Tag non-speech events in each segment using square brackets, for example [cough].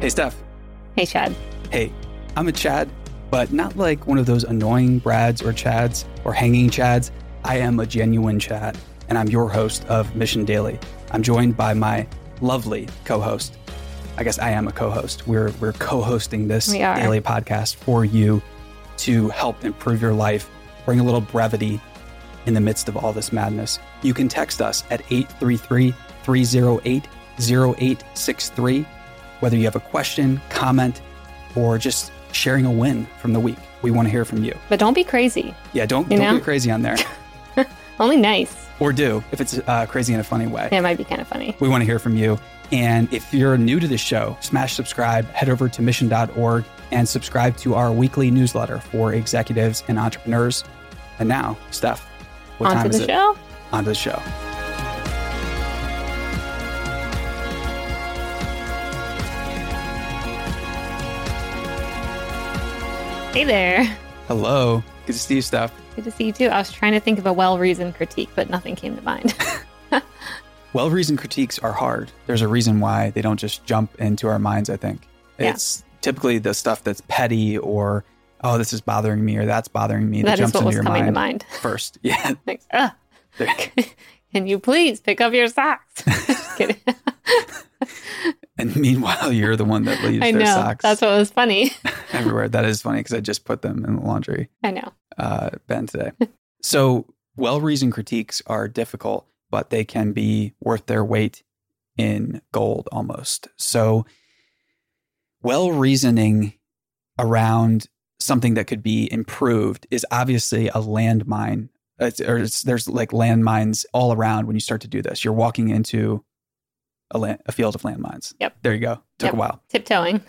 Hey, Steph. Hey, Chad. Hey, I'm a Chad, but not like one of those annoying Brads or Chads or hanging Chads. I am a genuine Chad, and I'm your host of Mission Daily. I'm joined by my lovely co host. I guess I am a co host. We're, we're co hosting this We daily podcast for you to help improve your life, bring a little brevity in the midst of all this madness. You can text us at 833 308 0863, whether you have a question, comment, or just sharing a win from the week. We want to hear from you. But don't be crazy. Yeah, don't, You don't know? be crazy on there. [laughs] Only nice. or do if it's uh, crazy in a funny way. It might be kind of funny. We want to hear from you. And if you're new to the show, smash subscribe, head over to mission.org and subscribe to our weekly newsletter for executives and entrepreneurs. And now, Steph, what On time to is the it? show. Onto the show. Hey there. Hello. Good to see you, Steph. Good to see you too. I was trying to think of a well reasoned critique, but nothing came to mind. [laughs] Well reasoned critiques are hard. There's a reason why they don't just jump into our minds, I think. Yeah. It's typically the stuff that's petty or, oh, this is bothering me or that's bothering me that is jumps what into was your coming mind, to mind. [laughs] first. Yeah. [laughs] Like, Can you please pick up your socks? Just kidding. And meanwhile, you're the one that [laughs] leaves I their socks That's what was funny. [laughs] everywhere. That is funny because I just put them in the laundry I know. uh, bin today. [laughs] so, well reasoned critiques are difficult, but they can be worth their weight in gold almost. So, well reasoning around something that could be improved is obviously a landmine. It's, or it's, there's like landmines all around when you start to do this. You're walking into a, land, a field of landmines. Yep. There you go. Took Yep. a while. Tiptoeing.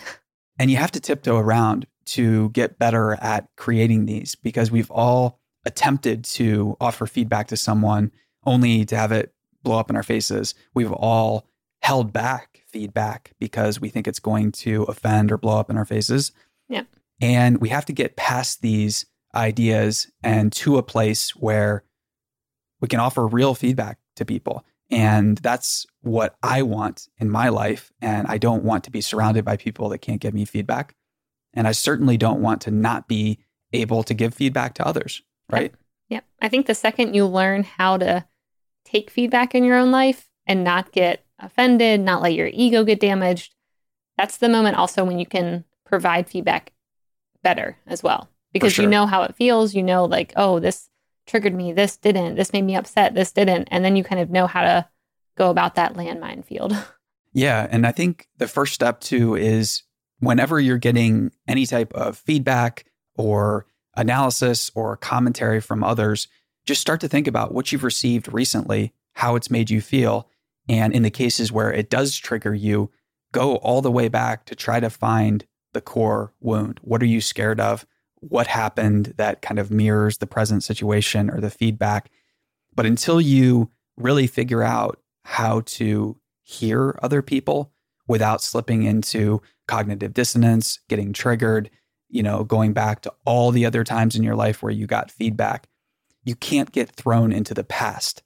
And you have to tiptoe around to get better at creating these because we've all attempted to offer feedback to someone only to have it blow up in our faces. We've all held back feedback because we think it's going to offend or blow up in our faces. Yep. And we have to get past these ideas and to a place where we can offer real feedback to people. And that's what I want in my life. And I don't want to be surrounded by people that can't give me feedback. And I certainly don't want to not be able to give feedback to others. Right. Yep. I think the second you learn how to take feedback in your own life and not get offended, not let your ego get damaged, that's the moment also when you can provide feedback better as well. Because sure. you know how it feels. You know, like, oh, this triggered me, this didn't, this made me upset, this didn't. And then you kind of know how to go about that landmine field. [laughs] Yeah. And I think the first step too is whenever you're getting any type of feedback or analysis or commentary from others, just start to think about what you've received recently, how it's made you feel. And in the cases where it does trigger you, go all the way back to try to find the core wound. What are you scared of? What happened that kind of mirrors the present situation or the feedback? But until you really figure out how to hear other people without slipping into cognitive dissonance, getting triggered, you know, going back to all the other times in your life where you got feedback, you can't get thrown into the past.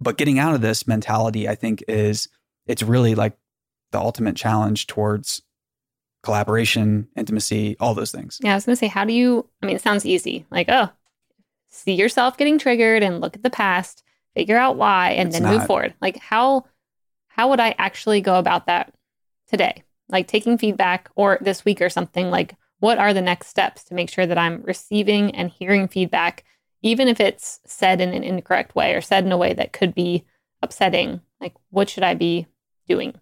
But getting out of this mentality, I think, is it's really like the ultimate challenge towards collaboration, intimacy, all those things. Yeah, I was going to say, how do you? I mean, it sounds easy. Like, oh, see yourself getting triggered and look at the past, figure out why, and It's then move forward. Like, how how would I actually go about that today? Like taking feedback or this week or something. Like, what are the next steps to make sure that I'm receiving and hearing feedback, even if it's said in an incorrect way or said in a way that could be upsetting? Like, what should I be doing?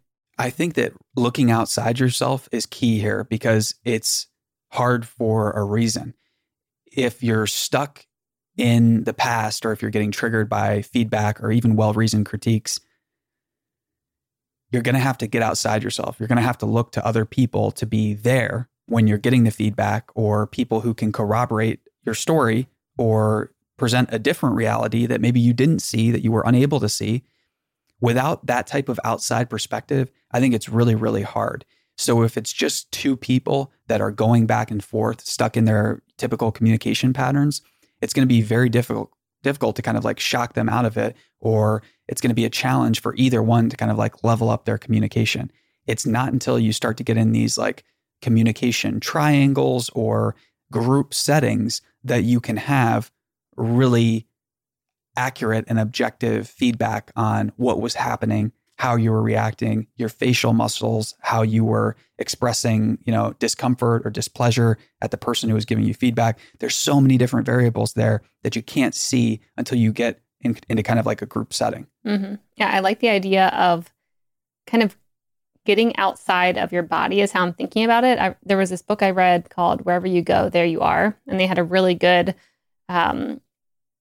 I think that looking outside yourself is key here because it's hard for a reason. If you're stuck in the past or if you're getting triggered by feedback or even well reasoned critiques, you're going to have to get outside yourself. You're going to have to look to other people to be there when you're getting the feedback or people who can corroborate your story or present a different reality that maybe you didn't see that you were unable to see. Without that type of outside perspective, I think it's really, really hard. So if it's just two people that are going back and forth, stuck in their typical communication patterns, it's going to be very difficult difficult to kind of like shock them out of it or it's going to be a challenge for either one to kind of like level up their communication. it's not until you start to get in these like communication triangles or group settings that you can have really accurate and objective feedback on what was happening how you were reacting, your facial muscles, how you were expressing, you know, discomfort or displeasure at the person who was giving you feedback. There's so many different variables there that you can't see until you get in, into kind of like a group setting. Mm-hmm. Yeah, I like the idea of kind of getting outside of your body is how I'm thinking about it. I, there was this book I read called Wherever You Go, There You Are, and they had a really good um,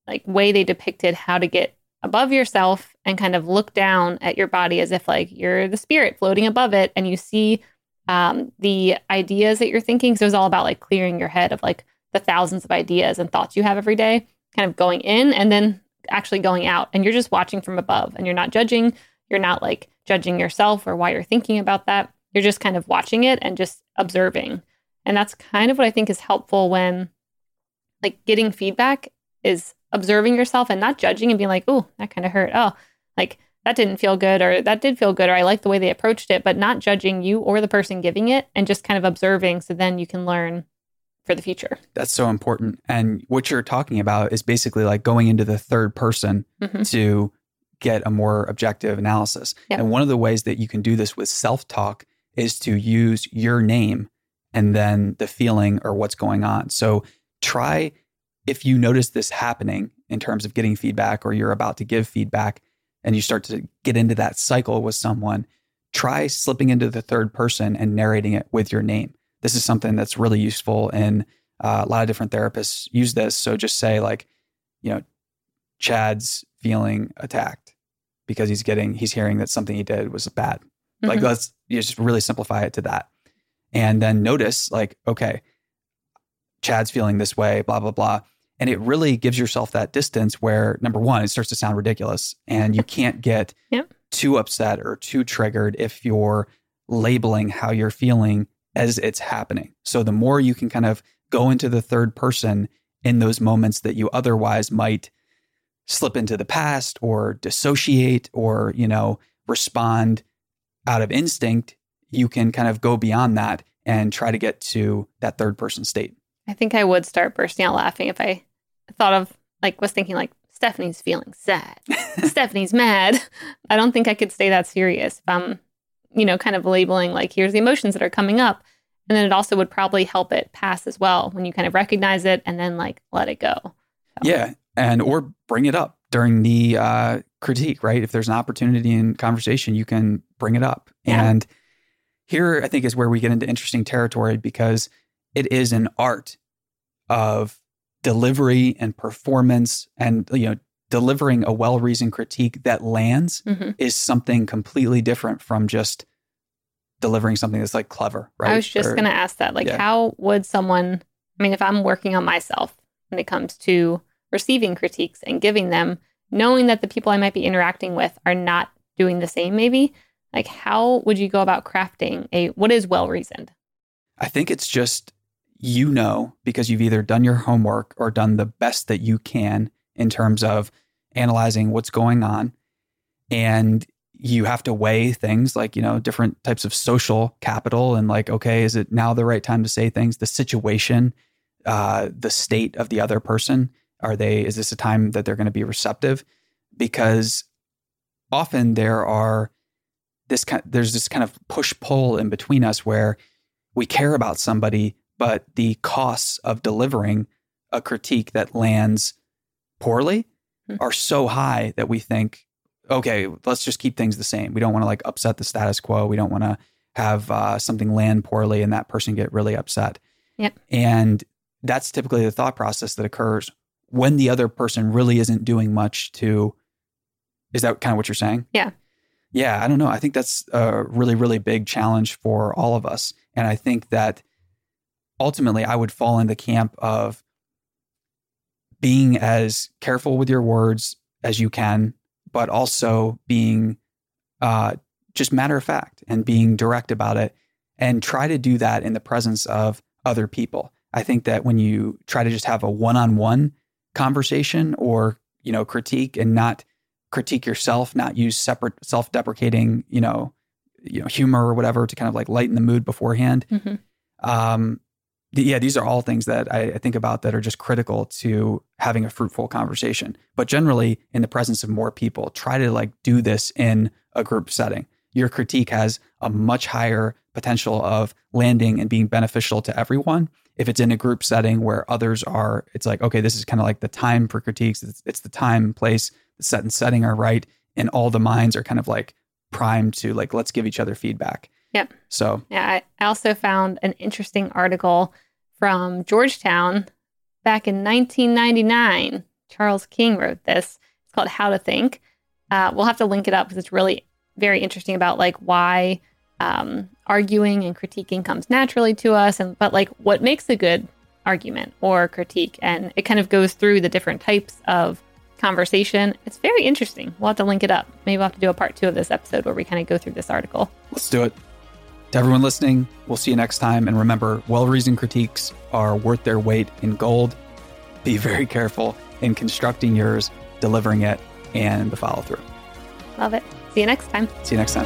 like way they depicted how to get above yourself and kind of look down at your body as if like you're the spirit floating above it and you see um, the ideas that you're thinking. So it's all about like clearing your head of like the thousands of ideas and thoughts you have every day, kind of going in and then actually going out. And you're just watching from above and you're not judging. You're not like judging yourself or why you're thinking about that. You're just kind of watching it and just observing. And that's kind of what I think is helpful when like getting feedback is observing yourself and not judging and being like, oh, that kind of hurt. Oh, like that didn't feel good or that did feel good or I like the way they approached it, but not judging you or the person giving it and just kind of observing so then you can learn for the future. That's so important. And what you're talking about is basically like going into the third person mm-hmm. to get a more objective analysis. Yep. And one of the ways that you can do this with self talk is to use your name and then the feeling or what's going on. So try if you notice this happening in terms of getting feedback or you're about to give feedback and you start to get into that cycle with someone, try slipping into the third person and narrating it with your name. This is something that's really useful and uh, a lot of different therapists use this. So just say like, you know, Chad's feeling attacked because he's getting he's hearing that something he did was bad. Mm-hmm. Like let's you just really simplify it to that. And then notice like, okay, Chad's feeling this way, blah, blah, blah. And it really gives yourself that distance where, number one, it starts to sound ridiculous and you can't get yep. too upset or too triggered if you're labeling how you're feeling as it's happening. So the more you can kind of go into the third person in those moments that you otherwise might slip into the past or dissociate or, you know, respond out of instinct, you can kind of go beyond that and try to get to that third person state. I think I would start bursting out laughing if I thought of like was thinking like Stephanie's feeling sad. [laughs] Stephanie's mad. I don't think I could stay that serious if I'm, you know, kind of labeling like here's the emotions that are coming up. And then it also would probably help it pass as well when you kind of recognize it and then like let it go. So. Yeah. And or bring it up during the uh, critique, right? If there's an opportunity in conversation, you can bring it up. Yeah. And here I think is where we get into interesting territory because it is an art of delivery and performance and you know delivering a well-reasoned critique that lands mm-hmm. is something completely different from just delivering something that's like clever right i was just going to ask that like yeah. how would someone i mean if i'm working on myself when it comes to receiving critiques and giving them knowing that the people i might be interacting with are not doing the same maybe like how would you go about crafting a what is well reasoned i think it's just you know because you've either done your homework or done the best that you can in terms of analyzing what's going on. And you have to weigh things like, you know, different types of social capital and like, okay, is it now the right time to say things? The situation, uh, the state of the other person. Are they, is this a time that they're going to be receptive? Because often there are this kind, there's this kind of push pull in between us where we care about somebody but the costs of delivering a critique that lands poorly hmm. are so high that we think, okay, let's just keep things the same. We don't want to like upset the status quo. We don't want to have uh, something land poorly and that person get really upset. Yep. And that's typically the thought process that occurs when the other person really isn't doing much to. Is that kind of what you're saying? Yeah. Yeah. I don't know. I think that's a really, really big challenge for all of us. And I think that ultimately I would fall in the camp of being as careful with your words as you can, but also being uh, just matter of fact and being direct about it and try to do that in the presence of other people. I think that when you try to just have a one-on-one conversation or, you know, critique and not critique yourself, not use separate self-deprecating, you know, you know humor or whatever to kind of like lighten the mood beforehand. Mhm. Um, yeah, these are all things that I, I think about that are just critical to having a fruitful conversation. But generally, in the presence of more people, try to like do this in a group setting. Your critique has a much higher potential of landing and being beneficial to everyone if it's in a group setting where others are. It's like okay, this is kind of like the time for critiques. It's, it's the time, place, the set and setting are right, and all the minds are kind of like primed to like let's give each other feedback. Yep. So Yeah, I also found an interesting article from Georgetown back in 1999. Charles King wrote this. It's called How to Think. Uh, we'll have to link it up because it's really very interesting about like why um, arguing and critiquing comes naturally to us, and but like what makes a good argument or critique, and it kind of goes through the different types of conversation. It's very interesting. We'll have to link it up. Maybe we'll have to do a part two of this episode where we kind of go through this article. Let's do it. To everyone listening, we'll see you next time. And remember, well reasoned critiques are worth their weight in gold. Be very careful in constructing yours, delivering it, and the follow through. Love it. See you next time. See you next time.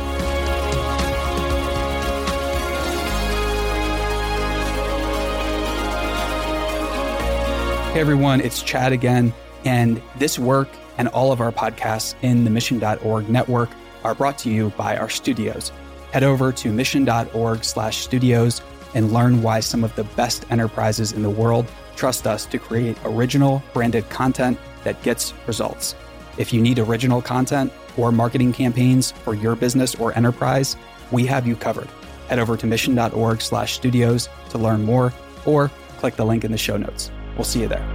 Hey everyone, it's Chad again. And this work and all of our podcasts in the mission.org network are brought to you by our studios. Head over to mission.org slash studios and learn why some of the best enterprises in the world trust us to create original branded content that gets results. If you need original content or marketing campaigns for your business or enterprise, we have you covered. Head over to mission.org slash studios to learn more or click the link in the show notes. We'll see you there.